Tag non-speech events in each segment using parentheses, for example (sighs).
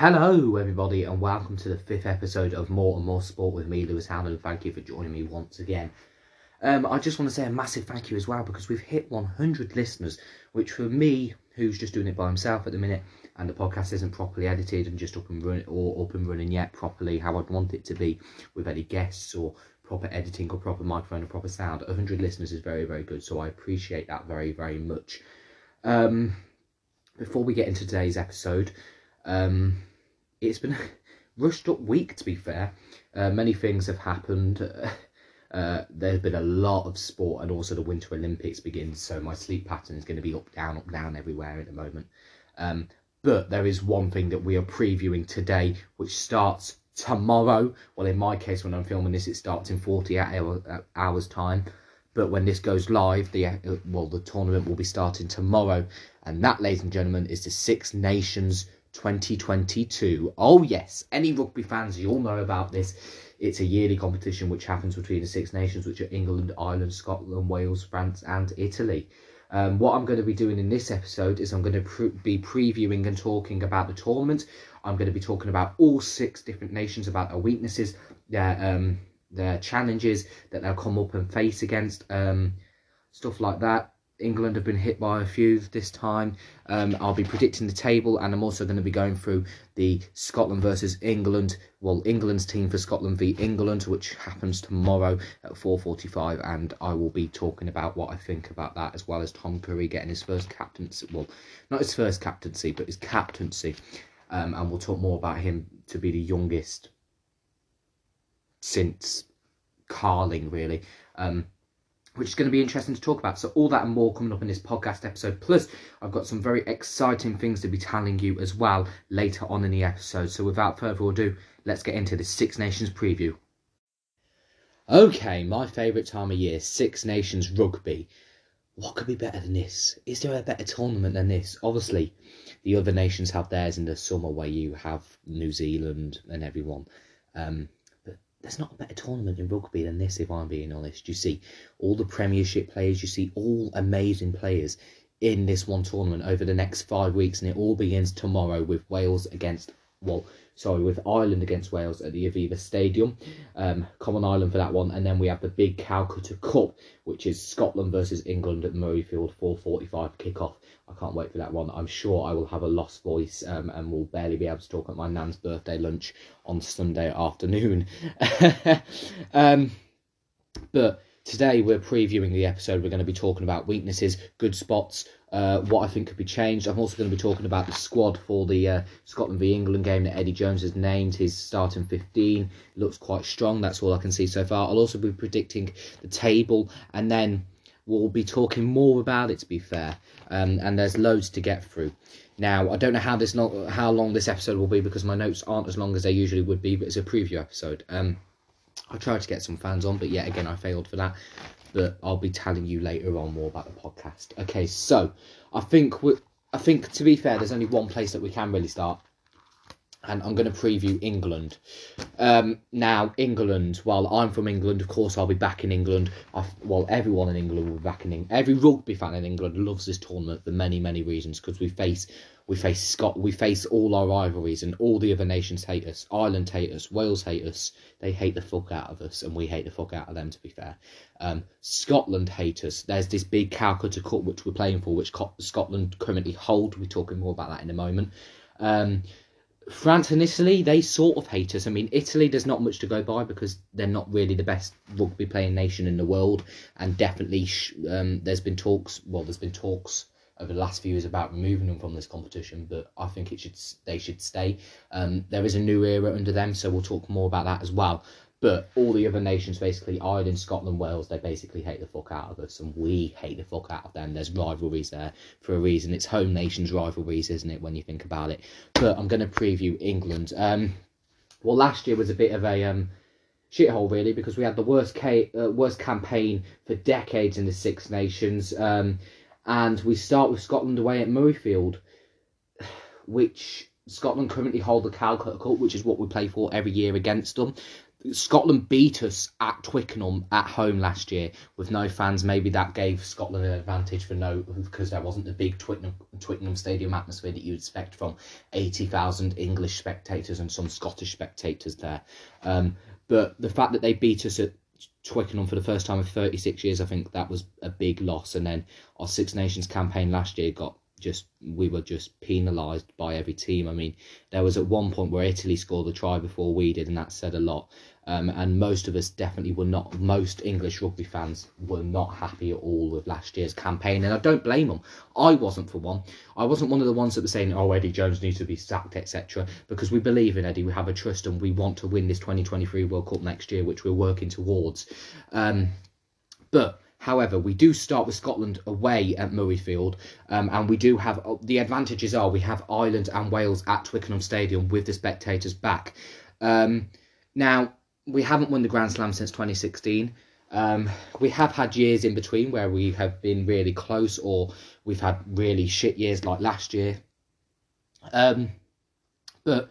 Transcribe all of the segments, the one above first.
Hello, everybody, and welcome to the fifth episode of More and More Sport with me, Lewis Howland. Thank you for joining me once again. Um, I just want to say a massive thank you as well because we've hit 100 listeners, which for me, who's just doing it by himself at the minute, and the podcast isn't properly edited and just up and running or up and running yet properly how I'd want it to be with any guests or proper editing or proper microphone or proper sound. 100 listeners is very, very good, so I appreciate that very, very much. Um, before we get into today's episode, um, it's been a (laughs) rushed up week to be fair. Uh, many things have happened. (laughs) Uh, there's been a lot of sport, and also the Winter Olympics begins, so my sleep pattern is going to be up, down, up, down everywhere at the moment. Um, but there is one thing that we are previewing today, which starts tomorrow. Well, in my case, when I'm filming this, it starts in 48 hour, hours time. But when this goes live, the well, the tournament will be starting tomorrow, and that, ladies and gentlemen, is the Six Nations 2022. Oh yes, any rugby fans, you all know about this. It's a yearly competition which happens between the Six Nations, which are England, Ireland, Scotland, Wales, France, and Italy. Um, what I'm going to be doing in this episode is I'm going to pre- be previewing and talking about the tournament. I'm going to be talking about all six different nations, about their weaknesses, their um, their challenges that they'll come up and face against, um, stuff like that. England have been hit by a few this time. Um, I'll be predicting the table, and I'm also going to be going through the Scotland versus England. Well, England's team for Scotland v England, which happens tomorrow at 4:45, and I will be talking about what I think about that, as well as Tom Curry getting his first captaincy. Well, not his first captaincy, but his captaincy, um, and we'll talk more about him to be the youngest since Carling, really. Um, which is going to be interesting to talk about. So all that and more coming up in this podcast episode. Plus, I've got some very exciting things to be telling you as well later on in the episode. So without further ado, let's get into the Six Nations preview. Okay, my favourite time of year, Six Nations rugby. What could be better than this? Is there a better tournament than this? Obviously, the other nations have theirs in the summer where you have New Zealand and everyone. Um, there's not a better tournament in rugby than this, if I'm being honest. You see all the Premiership players, you see all amazing players in this one tournament over the next five weeks, and it all begins tomorrow with Wales against well, sorry, with Ireland against Wales at the Aviva Stadium, um, Common Island for that one, and then we have the big Calcutta Cup, which is Scotland versus England at Murrayfield, 4:45 kickoff. I can't wait for that one. I'm sure I will have a lost voice um, and will barely be able to talk at my nan's birthday lunch on Sunday afternoon. (laughs) um, but today we're previewing the episode. We're going to be talking about weaknesses, good spots, uh, what I think could be changed. I'm also going to be talking about the squad for the uh, Scotland v England game that Eddie Jones has named. His starting 15 looks quite strong. That's all I can see so far. I'll also be predicting the table and then we'll be talking more about it to be fair um, and there's loads to get through now i don't know how this not how long this episode will be because my notes aren't as long as they usually would be but it's a preview episode um i tried to get some fans on but yet again i failed for that but i'll be telling you later on more about the podcast okay so i think we i think to be fair there's only one place that we can really start and I'm going to preview England. Um, now, England, while I'm from England, of course, I'll be back in England. I, well, everyone in England will be back in England. Every rugby fan in England loves this tournament for many, many reasons because we face we face Scott, we face all our rivalries, and all the other nations hate us. Ireland hate us, Wales hate us. They hate the fuck out of us, and we hate the fuck out of them. To be fair, um, Scotland hate us. There's this big Calcutta Cup which we're playing for, which Scotland currently hold. We're talking more about that in a moment. Um, France and Italy, they sort of hate us. I mean, Italy, there's not much to go by because they're not really the best rugby playing nation in the world, and definitely um, there's been talks. Well, there's been talks over the last few years about removing them from this competition, but I think it should they should stay. Um, there is a new era under them, so we'll talk more about that as well. But all the other nations, basically Ireland, Scotland, Wales, they basically hate the fuck out of us, and we hate the fuck out of them. There's rivalries there for a reason. It's home nations rivalries, isn't it? When you think about it. But I'm going to preview England. Um, well, last year was a bit of a um, shithole really because we had the worst ca- uh, worst campaign for decades in the Six Nations. Um, and we start with Scotland away at Murrayfield, which Scotland currently hold the Calcutta Cup, which is what we play for every year against them Scotland beat us at Twickenham at home last year with no fans. Maybe that gave Scotland an advantage for no because there wasn't the big Twickenham, Twickenham Stadium atmosphere that you'd expect from eighty thousand English spectators and some Scottish spectators there. Um, but the fact that they beat us at Twickenham for the first time in 36 years, I think that was a big loss. And then our Six Nations campaign last year got just we were just penalised by every team. I mean, there was at one point where Italy scored the try before we did, and that said a lot. Um, and most of us definitely were not. Most English rugby fans were not happy at all with last year's campaign, and I don't blame them. I wasn't for one. I wasn't one of the ones that were saying, "Oh, Eddie Jones needs to be sacked," etc. Because we believe in Eddie, we have a trust, and we want to win this 2023 World Cup next year, which we're working towards. Um, but However, we do start with Scotland away at Murrayfield, um, and we do have the advantages are we have Ireland and Wales at Twickenham Stadium with the spectators back. Um, now, we haven't won the Grand Slam since 2016. Um, we have had years in between where we have been really close, or we've had really shit years like last year. Um, but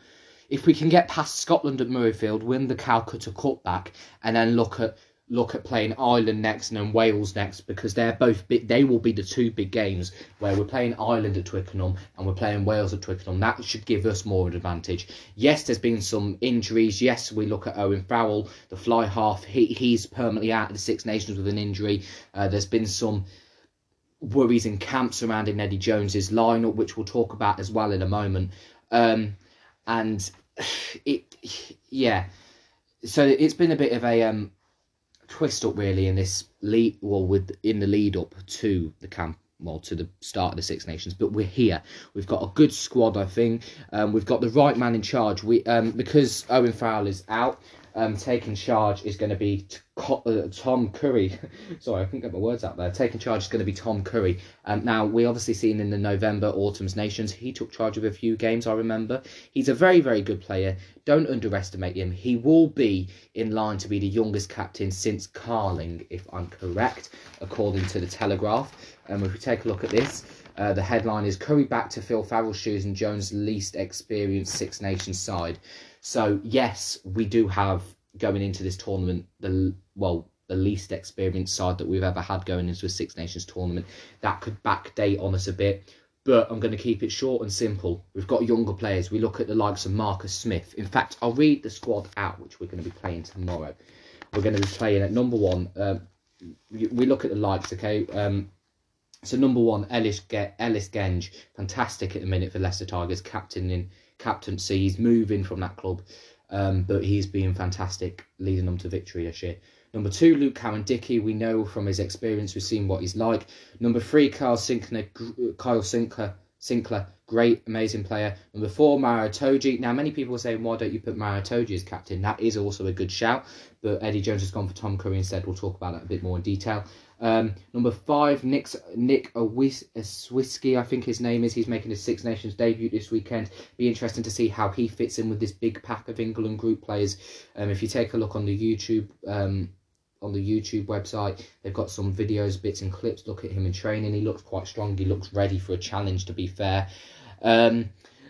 if we can get past Scotland at Murrayfield, win the Calcutta Cup back, and then look at look at playing Ireland next and then Wales next because they're both they will be the two big games where we're playing Ireland at Twickenham and we're playing Wales at Twickenham. That should give us more of an advantage. Yes, there's been some injuries. Yes, we look at Owen Farrell, the fly half. He he's permanently out of the Six Nations with an injury. Uh, there's been some worries in camp surrounding Eddie Jones's lineup, which we'll talk about as well in a moment. Um, and (sighs) it, yeah. So it's been a bit of a um, twist up really in this lead well with in the lead up to the camp well to the start of the Six Nations, but we're here. We've got a good squad, I think. Um, we've got the right man in charge. We um, because Owen Farrell is out um, taking charge is going to be uh, Tom Curry. (laughs) Sorry, I couldn't get my words out there. Taking charge is going to be Tom Curry. Um, now, we obviously seen in the November Autumn's Nations, he took charge of a few games, I remember. He's a very, very good player. Don't underestimate him. He will be in line to be the youngest captain since Carling, if I'm correct, according to the Telegraph. Um, if we take a look at this, uh, the headline is Curry back to fill Farrell's shoes and Jones' least experienced Six Nations side. So yes, we do have going into this tournament the well the least experienced side that we've ever had going into a Six Nations tournament. That could backdate on us a bit, but I'm going to keep it short and simple. We've got younger players. We look at the likes of Marcus Smith. In fact, I'll read the squad out, which we're going to be playing tomorrow. We're going to be playing at number one. Um, we look at the likes, okay. Um, so number one, Ellis Ellis Genge, fantastic at the minute for Leicester Tigers, captain in captaincy. He's moving from that club, um, but he's been fantastic, leading them to victory this year. Number two, Luke Cowan-Dickie. We know from his experience, we've seen what he's like. Number three, Kyle Sinckler. Kyle Sinckler. Sinckler, great, amazing player. Number four, Maro Itoje. Now, many people are saying, why don't you put Maro Itoje as captain? That is also a good shout, but Eddie Jones has gone for Tom Curry instead. We'll talk about that a bit more in detail. Um, number five, Nick's, Nick Swisky, I think his name is. He's making his Six Nations debut this weekend. Be interesting to see how he fits in with this big pack of England group players. Um, if you take a look on the YouTube um, on the YouTube website, they've got some videos, bits and clips. Look at him in training. He looks quite strong. He looks ready for a challenge. To be fair. Um,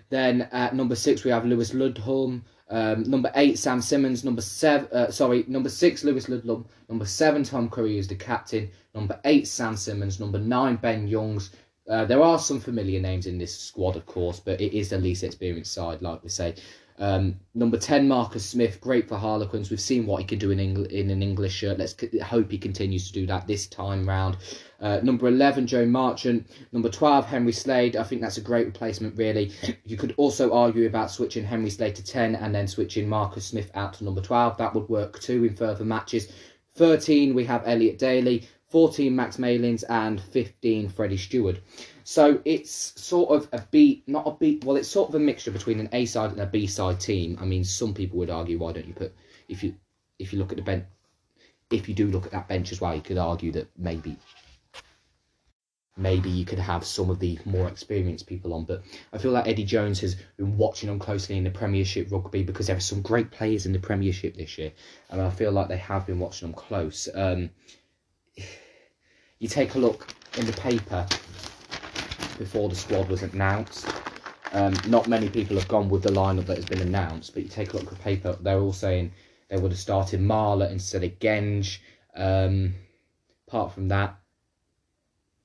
then at number six we have Lewis Ludlam. Um, number eight, Sam Simmonds. Number seven, uh, sorry, number six, Lewis Ludlam. Number seven, Tom Curry is the captain. Number eight, Sam Simmonds. Number nine, Ben Youngs. Uh, there are some familiar names in this squad, of course, but it is the least experienced side, like we say. Um, number 10, Marcus Smith, great for Harlequins. We've seen what he can do in, in an English shirt. Let's hope he continues to do that this time round. Uh, number 11, Joe Marchant. Number 12, Henry Slade. I think that's a great replacement, really. You could also argue about switching Henry Slade to 10 and then switching Marcus Smith out to number 12. That would work too in further matches. 13, we have Elliot Daly. 14, Max Malins. And 15, Freddie Steward. So it's sort of a B, not a B. Well, it's sort of a mixture between an A side and a B side team. I mean, some people would argue, why don't you put if you if you look at the bench, if you do look at that bench as well, you could argue that maybe maybe you could have some of the more experienced people on. But I feel like Eddie Jones has been watching them closely in the Premiership rugby because there are some great players in the Premiership this year, and I feel like they have been watching them close. Um, (sighs) you take a look in the paper before the squad was announced. Um, not many people have gone with the lineup that has been announced, but you take a look at the paper, they're all saying They would have started Marler instead of Genge. Um, apart from that,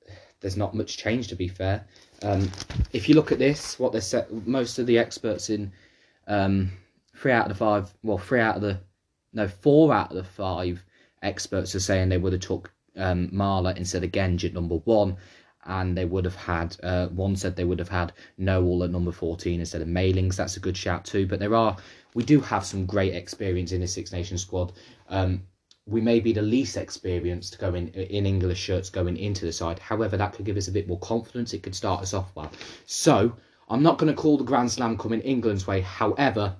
(sighs) there's not much change to be fair. Um, if you look at this, what they said, most of the experts in um, three out of the five, well, three out of the, no, four out of the five experts are saying they would have took um, Marler instead of Genge at number one, and they would have had uh, one said they would have had Nowell at number 14 instead of Malins. That's a good shout too. But there are we do have some great experience in the Six Nations squad. Um, we may be the least experienced going in English shirts going into the side. However, that could give us a bit more confidence. It could start us off well. So I'm not going to call the Grand Slam coming England's way. However,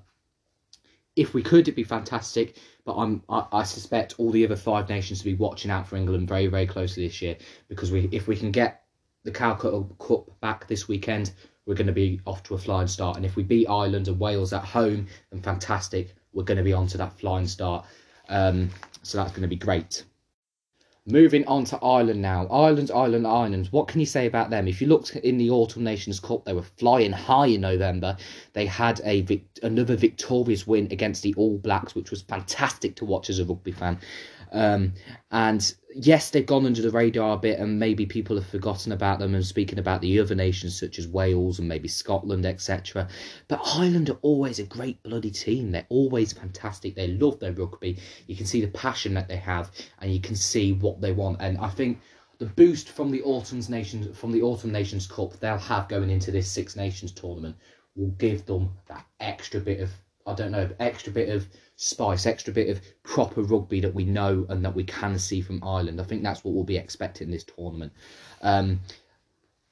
if we could, it'd be fantastic. But I'm, I, I, suspect all the other five nations to be watching out for England very, very closely this year because we, if we can get the Calcutta Cup back this weekend, we're going to be off to a flying start. And if we beat Ireland and Wales at home, then fantastic. We're going to be on to that flying start. Um, so that's going to be great. Moving on to Ireland now. Ireland, Ireland, Ireland. What can you say about them? If you looked in the Autumn Nations Cup, they were flying high in November. They had a vic- another victorious win against the All Blacks, which was fantastic to watch as a rugby fan. Um, and yes, they've gone under the radar a bit, and maybe people have forgotten about them and speaking about the other nations such as Wales and maybe Scotland, etc. But Ireland are always a great bloody team. They're always fantastic. They love their rugby. You can see the passion that they have, and you can see what they want. And I think the boost from the Autumn's Nations from the Autumn Nations Cup they'll have going into this Six Nations tournament will give them that extra bit of I don't know extra bit of spice, extra bit of proper rugby that we know and that we can see from Ireland. I think that's what we'll be expecting this tournament. Um,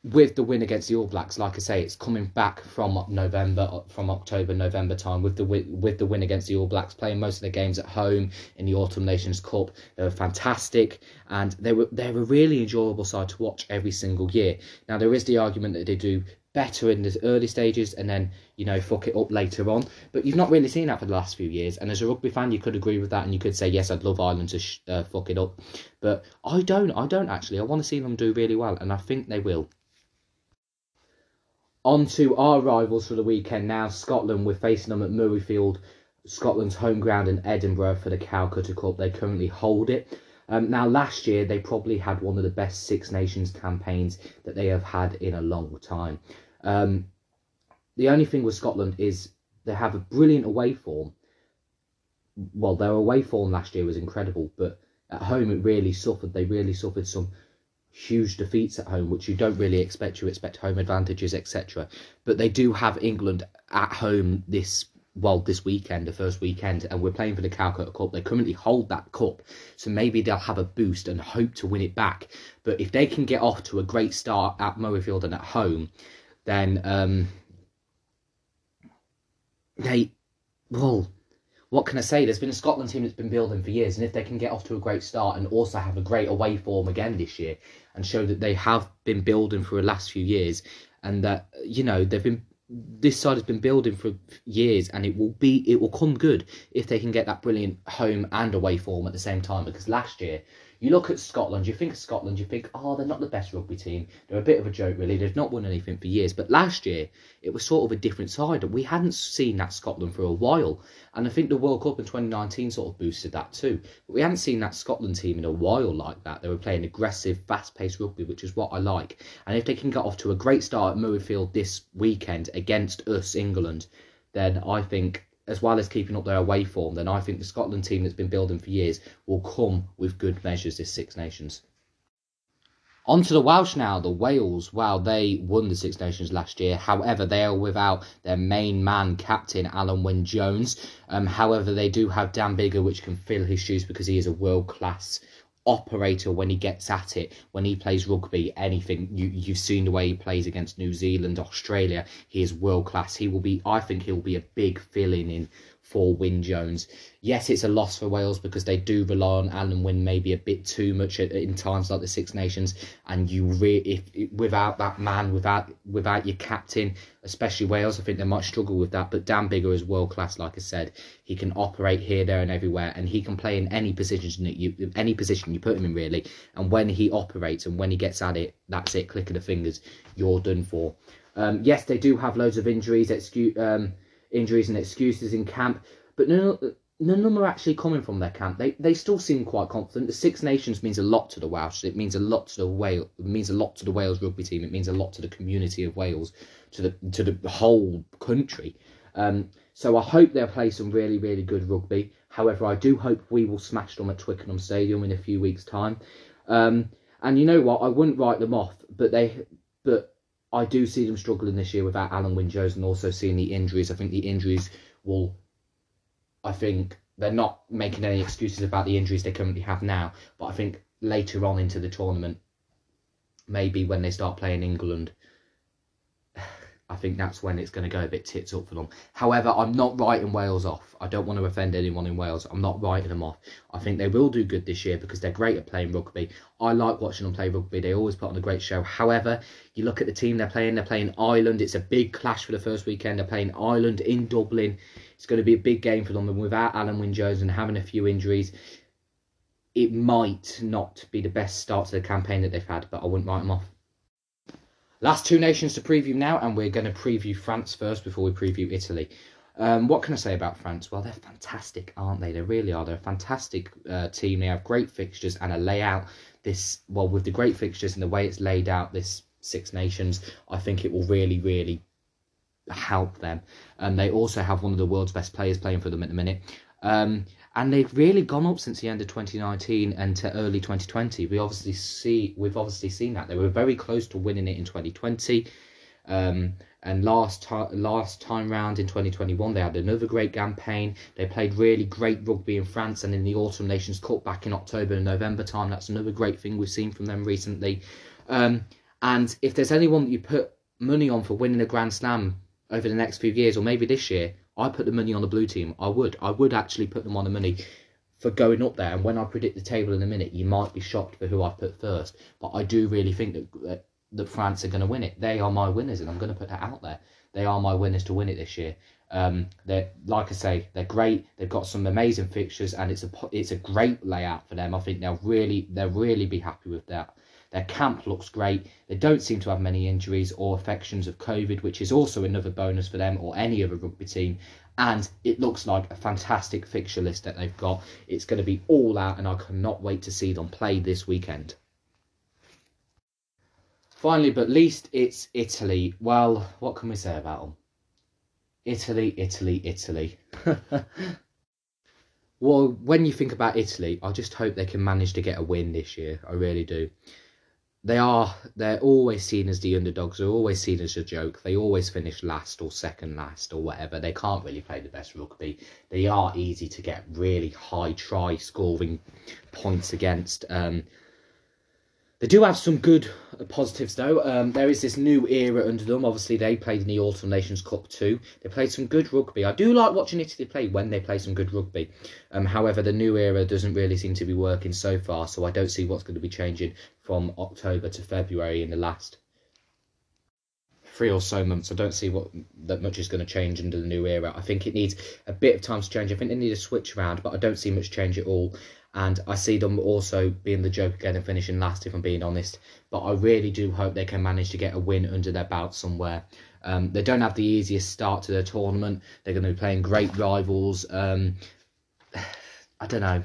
with the win against the All Blacks, like I say, it's coming back from November, from October, November time. With the with the win against the All Blacks, playing most of the games at home in the Autumn Nations Cup, they were fantastic, and they were they're a really enjoyable side to watch every single year. Now there is the argument that they do better in the early stages and then you know fuck it up later on. But you've not really seen that for the last few years. And as a rugby fan you could agree with that and you could say yes i'd love ireland to sh- uh, fuck it up. But i don't i don't actually. I want to see them do really well and i think they will. On to our rivals for the weekend now. Scotland we're facing them at murrayfield scotland's home ground in edinburgh for the calcutta cup. They currently hold it. Um, now, last year they probably had one of the best Six Nations campaigns that they have had in a long time. Um, the only thing with Scotland is they have a brilliant away form. Well, their away form last year was incredible, but at home it really suffered. They really suffered some huge defeats at home, which you don't really expect. You expect home advantages, etc. But they do have England at home this well this weekend, the first weekend, and we're playing for the Calcutta Cup. They currently hold that cup, so maybe they'll have a boost and hope to win it back. But if they can get off to a great start at Murrayfield and at home, then um, they well. What can I say? There's been a Scotland team that's been building for years, and if they can get off to a great start and also have a great away form again this year, and show that they have been building for the last few years, and that you know they've been this side has been building for years and it will be it will come good if they can get that brilliant home and away form at the same time because last year you look at Scotland, you think of Scotland, you think, oh, they're not the best rugby team. They're a bit of a joke, really. They've not won anything for years. But last year, it was sort of a different side. We hadn't seen that Scotland for a while. And I think the World Cup in 2019 sort of boosted that too. But we hadn't seen that Scotland team in a while like that. They were playing aggressive, fast paced rugby, which is what I like. And if they can get off to a great start at Murrayfield this weekend against us, England, then I think as well as keeping up their away form, then I think the Scotland team that's been building for years will come with good measures this Six Nations. On to the Welsh now. The Wales, wow, they won the Six Nations last year. However, they are without their main man, captain Alun Wyn Jones. Um, however, they do have Dan Biggar, which can fill his shoes because he is a world class operator when he gets at it when he plays rugby anything. You you've seen the way he plays against New Zealand Australia. He is world class he will be I think he'll be a big filling in for Wyn Jones. Yes, it's a loss for Wales because they do rely on Alun Wyn maybe a bit too much in times like the Six Nations, and you re- if without that man, without without your captain, especially Wales, I think they might struggle with that. But Dan Biggar is world class, like I said. He can operate here, there, and everywhere, and he can play in any position that you any position you put him in really. And when he operates and when he gets at it, that's it. Click of the fingers, you're done for. Um, yes, they do have loads of injuries. Excuse. Um, injuries and excuses in camp. But none of them are actually coming from their camp. They they still seem quite confident. The Six Nations means a lot to the Welsh. It means a lot to the Wales. It means a lot to the Wales rugby team. It means a lot to the community of Wales, to the to the whole country. Um, so I hope they'll play some really really good rugby. However, I do hope we will smash them at Twickenham Stadium in a few weeks' time. Um, and you know what? I wouldn't write them off, but they but I do see them struggling this year without Alun Wyn Jones and also seeing the injuries. I think the injuries will I think they're not making any excuses about the injuries they currently have now, but I think later on into the tournament, maybe when they start playing England, I think that's when it's going to go a bit tits up for them. However, I'm not writing Wales off. I don't want to offend anyone in Wales. I'm not writing them off. I think they will do good this year because they're great at playing rugby. I like watching them play rugby. They always put on a great show. However, you look at the team they're playing. They're playing Ireland. It's a big clash for the first weekend. They're playing Ireland in Dublin. It's going to be a big game for them. And without Alun Wyn Jones and having a few injuries, it might not be the best start to the campaign that they've had. But I wouldn't write them off. Last two nations to preview now, and we're going to preview France first before we preview Italy. Um, what can I say about France? Well, they're fantastic, aren't they? They really are. They're a fantastic uh, team. They have great fixtures and a layout. This well, with the great fixtures and the way it's laid out, this Six Nations, I think it will really, really help them. And they also have one of the world's best players playing for them at the minute. Um, and they've really gone up since the end of 2019 and to early 2020. We obviously see we've obviously seen that they were very close to winning it in 2020. Um, and last time last time round in 2021 they had another great campaign they played really great rugby in france and in the autumn nations cup back in october and november time that's another great thing we've seen from them recently um, and if there's anyone that you put money on for winning a grand slam over the next few years or maybe this year I put the money on the blue team. I would. I would actually put them on the money for going up there. And when I predict the table in a minute, you might be shocked for who I put first. But I do really think that that, that France are going to win it. They are my winners, and I'm going to put that out there. They are my winners to win it this year. Um, they're like I say, they're great. They've got some amazing fixtures, and it's a it's a great layout for them. I think they'll really they'll really be happy with that. Their camp looks great. They don't seem to have many injuries or affections of COVID, which is also another bonus for them or any other rugby team. And it looks like a fantastic fixture list that they've got. It's going to be all out, and I cannot wait to see them play this weekend. Finally, but least, it's Italy. Well, what can we say about them? Italy, Italy, Italy. (laughs) well, when you think about Italy, I just hope they can manage to get a win this year. I really do they are they're always seen as the underdogs they're always seen as a joke they always finish last or second last or whatever they can't really play the best rugby. They are easy to get really high try scoring points against um, they do have some good positives though. Um, there is this new era under them. Obviously, they played in the Autumn Nations Cup too. They played some good rugby. I do like watching Italy play when they play some good rugby. Um, however, the new era doesn't really seem to be working so far, so I don't see what's going to be changing from October to February in the last three or so months. I don't see what that much is going to change under the new era. I think it needs a bit of time to change. I think they need a switch around, but I don't see much change at all and I see them also being the joke again and finishing last, if I'm being honest. But I really do hope they can manage to get a win under their belt somewhere. Um, they don't have the easiest start to their tournament. They're going to be playing great rivals. Um, (sighs) I don't know.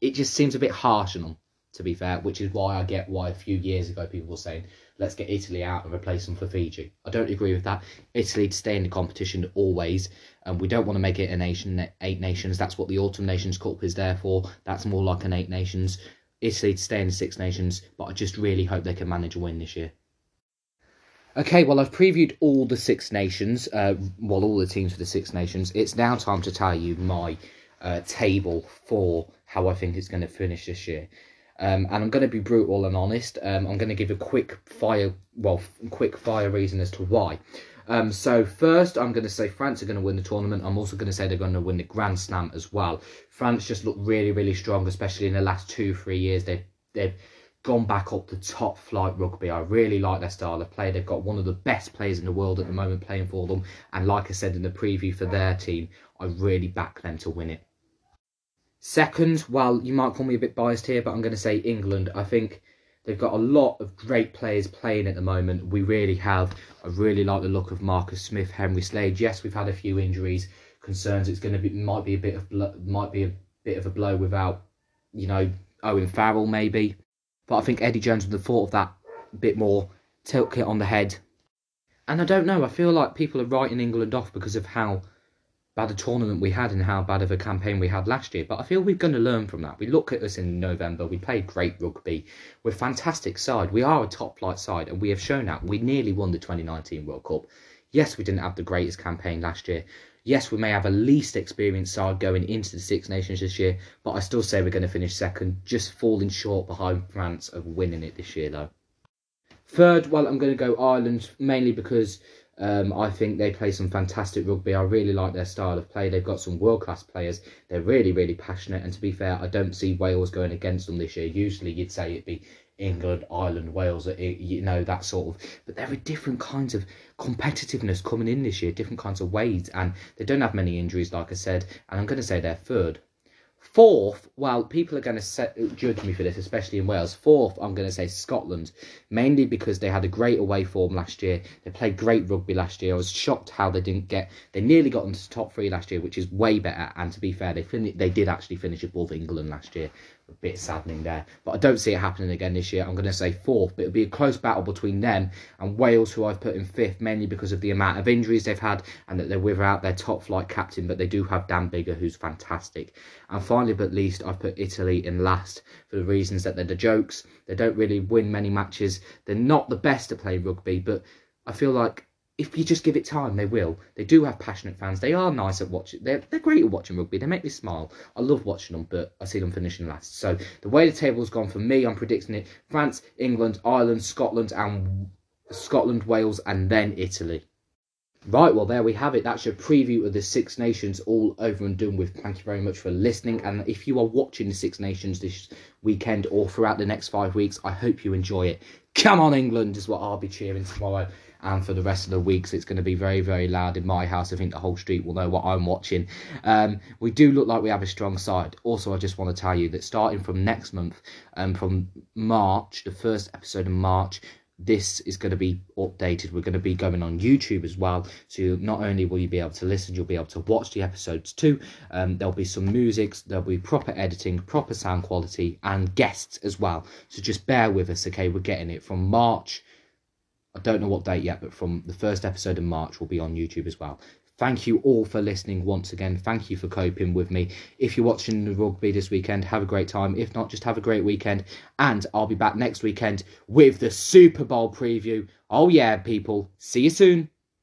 It just seems a bit harsh on them, to be fair, which is why I get why a few years ago people were saying let's get Italy out and replace them for Fiji. I don't agree with that. Italy to stay in the competition always, and we don't want to make it a nation, eight nations. That's what the Autumn Nations Cup is there for. That's more like an eight nations. Italy to stay in Six Nations, but I just really hope they can manage a win this year. Okay, well, I've previewed all the Six Nations, uh, well, all the teams for the Six Nations. It's now time to tell you my uh, table for how I think it's going to finish this year. Um, and I'm going to be brutal and honest. Um, I'm going to give a quick fire, well, quick fire reason as to why. Um, so first, I'm going to say France are going to win the tournament. I'm also going to say they're going to win the Grand Slam as well. France just look really, really strong, especially in the last two, three years. They've they've gone back up the top flight rugby. I really like their style of play. They've got one of the best players in the world at the moment playing for them. And like I said in the preview for their team, I really back them to win it. Second, well, you might call me a bit biased here, but I'm going to say England. I think They've got a lot of great players playing at the moment. We really have. I really like the look of Marcus Smith, Henry Slade. Yes, we've had a few injuries, concerns. It's going to be might be a bit of might be a bit of a blow without, you know, Owen Farrell maybe. But I think Eddie Jones would have thought of that a bit more. Tilt kit on the head. And I don't know. I feel like people are writing England off because of how bad a tournament we had and how bad of a campaign we had last year. But I feel we're going to learn from that. We look at us in November. We played great rugby. We're a fantastic side. We are a top flight side, and we have shown that. We nearly won the 2019 World Cup. Yes, we didn't have the greatest campaign last year. Yes, we may have a least experienced side going into the Six Nations this year, but I still say we're going to finish second, just falling short behind France of winning it this year, though. Third, well, I'm going to go Ireland mainly because um, I think they play some fantastic rugby. I really like their style of play. They've got some world class players. They're really, really passionate. And to be fair, I don't see Wales going against them this year. Usually, you'd say it'd be England, Ireland, Wales, you know, that sort of. But there are different kinds of competitiveness coming in this year, different kinds of ways. And they don't have many injuries, like I said. And I'm going to say they're third. Fourth, well, people are going to judge me for this, especially in Wales. Fourth, I'm going to say Scotland, mainly because they had a great away form last year. They played great rugby last year. I was shocked how they didn't get. They nearly got into top three last year, which is way better. And to be fair, they fin- they did actually finish above England last year, a bit saddening there. But I don't see it happening again this year. I'm going to say fourth, but it'll be a close battle between them and Wales, who I've put in fifth, mainly because of the amount of injuries they've had and that they're without their top flight captain, but they do have Dan Biggar, who's fantastic. And finally, but least, I've put Italy in last for the reasons that they're the jokes. They don't really win many matches. They're not the best at playing rugby, but I feel like if you just give it time, they will. They do have passionate fans. They are nice at watching. They're, they're great at watching rugby. They make me smile. I love watching them, but I see them finishing last. So the way the table's gone for me, I'm predicting it: France, England, Ireland, Scotland, and Scotland, Wales, and then Italy. Right, well, there we have it. That's your preview of the Six Nations all over and done with. Thank you very much for listening. And if you are watching the Six Nations this weekend or throughout the next five weeks, I hope you enjoy it. Come on, England, is what I'll be cheering tomorrow. And for the rest of the weeks, it's going to be very, very loud in my house. I think the whole street will know what I'm watching. Um, we do look like we have a strong side. Also, I just want to tell you that starting from next month, um, from March, the first episode of March, this is going to be updated. We're going to be going on YouTube as well. So not only will you be able to listen, you'll be able to watch the episodes too. Um, there'll be some music, there'll be proper editing, proper sound quality, and guests as well. So just bear with us, okay? We're getting it from March. I don't know what date yet, but from the first episode in March will be on YouTube as well. Thank you all for listening once again. Thank you for coping with me. If you're watching the rugby this weekend, have a great time. If not, just have a great weekend. And I'll be back next weekend with the Super Bowl preview. Oh, yeah, people. See you soon.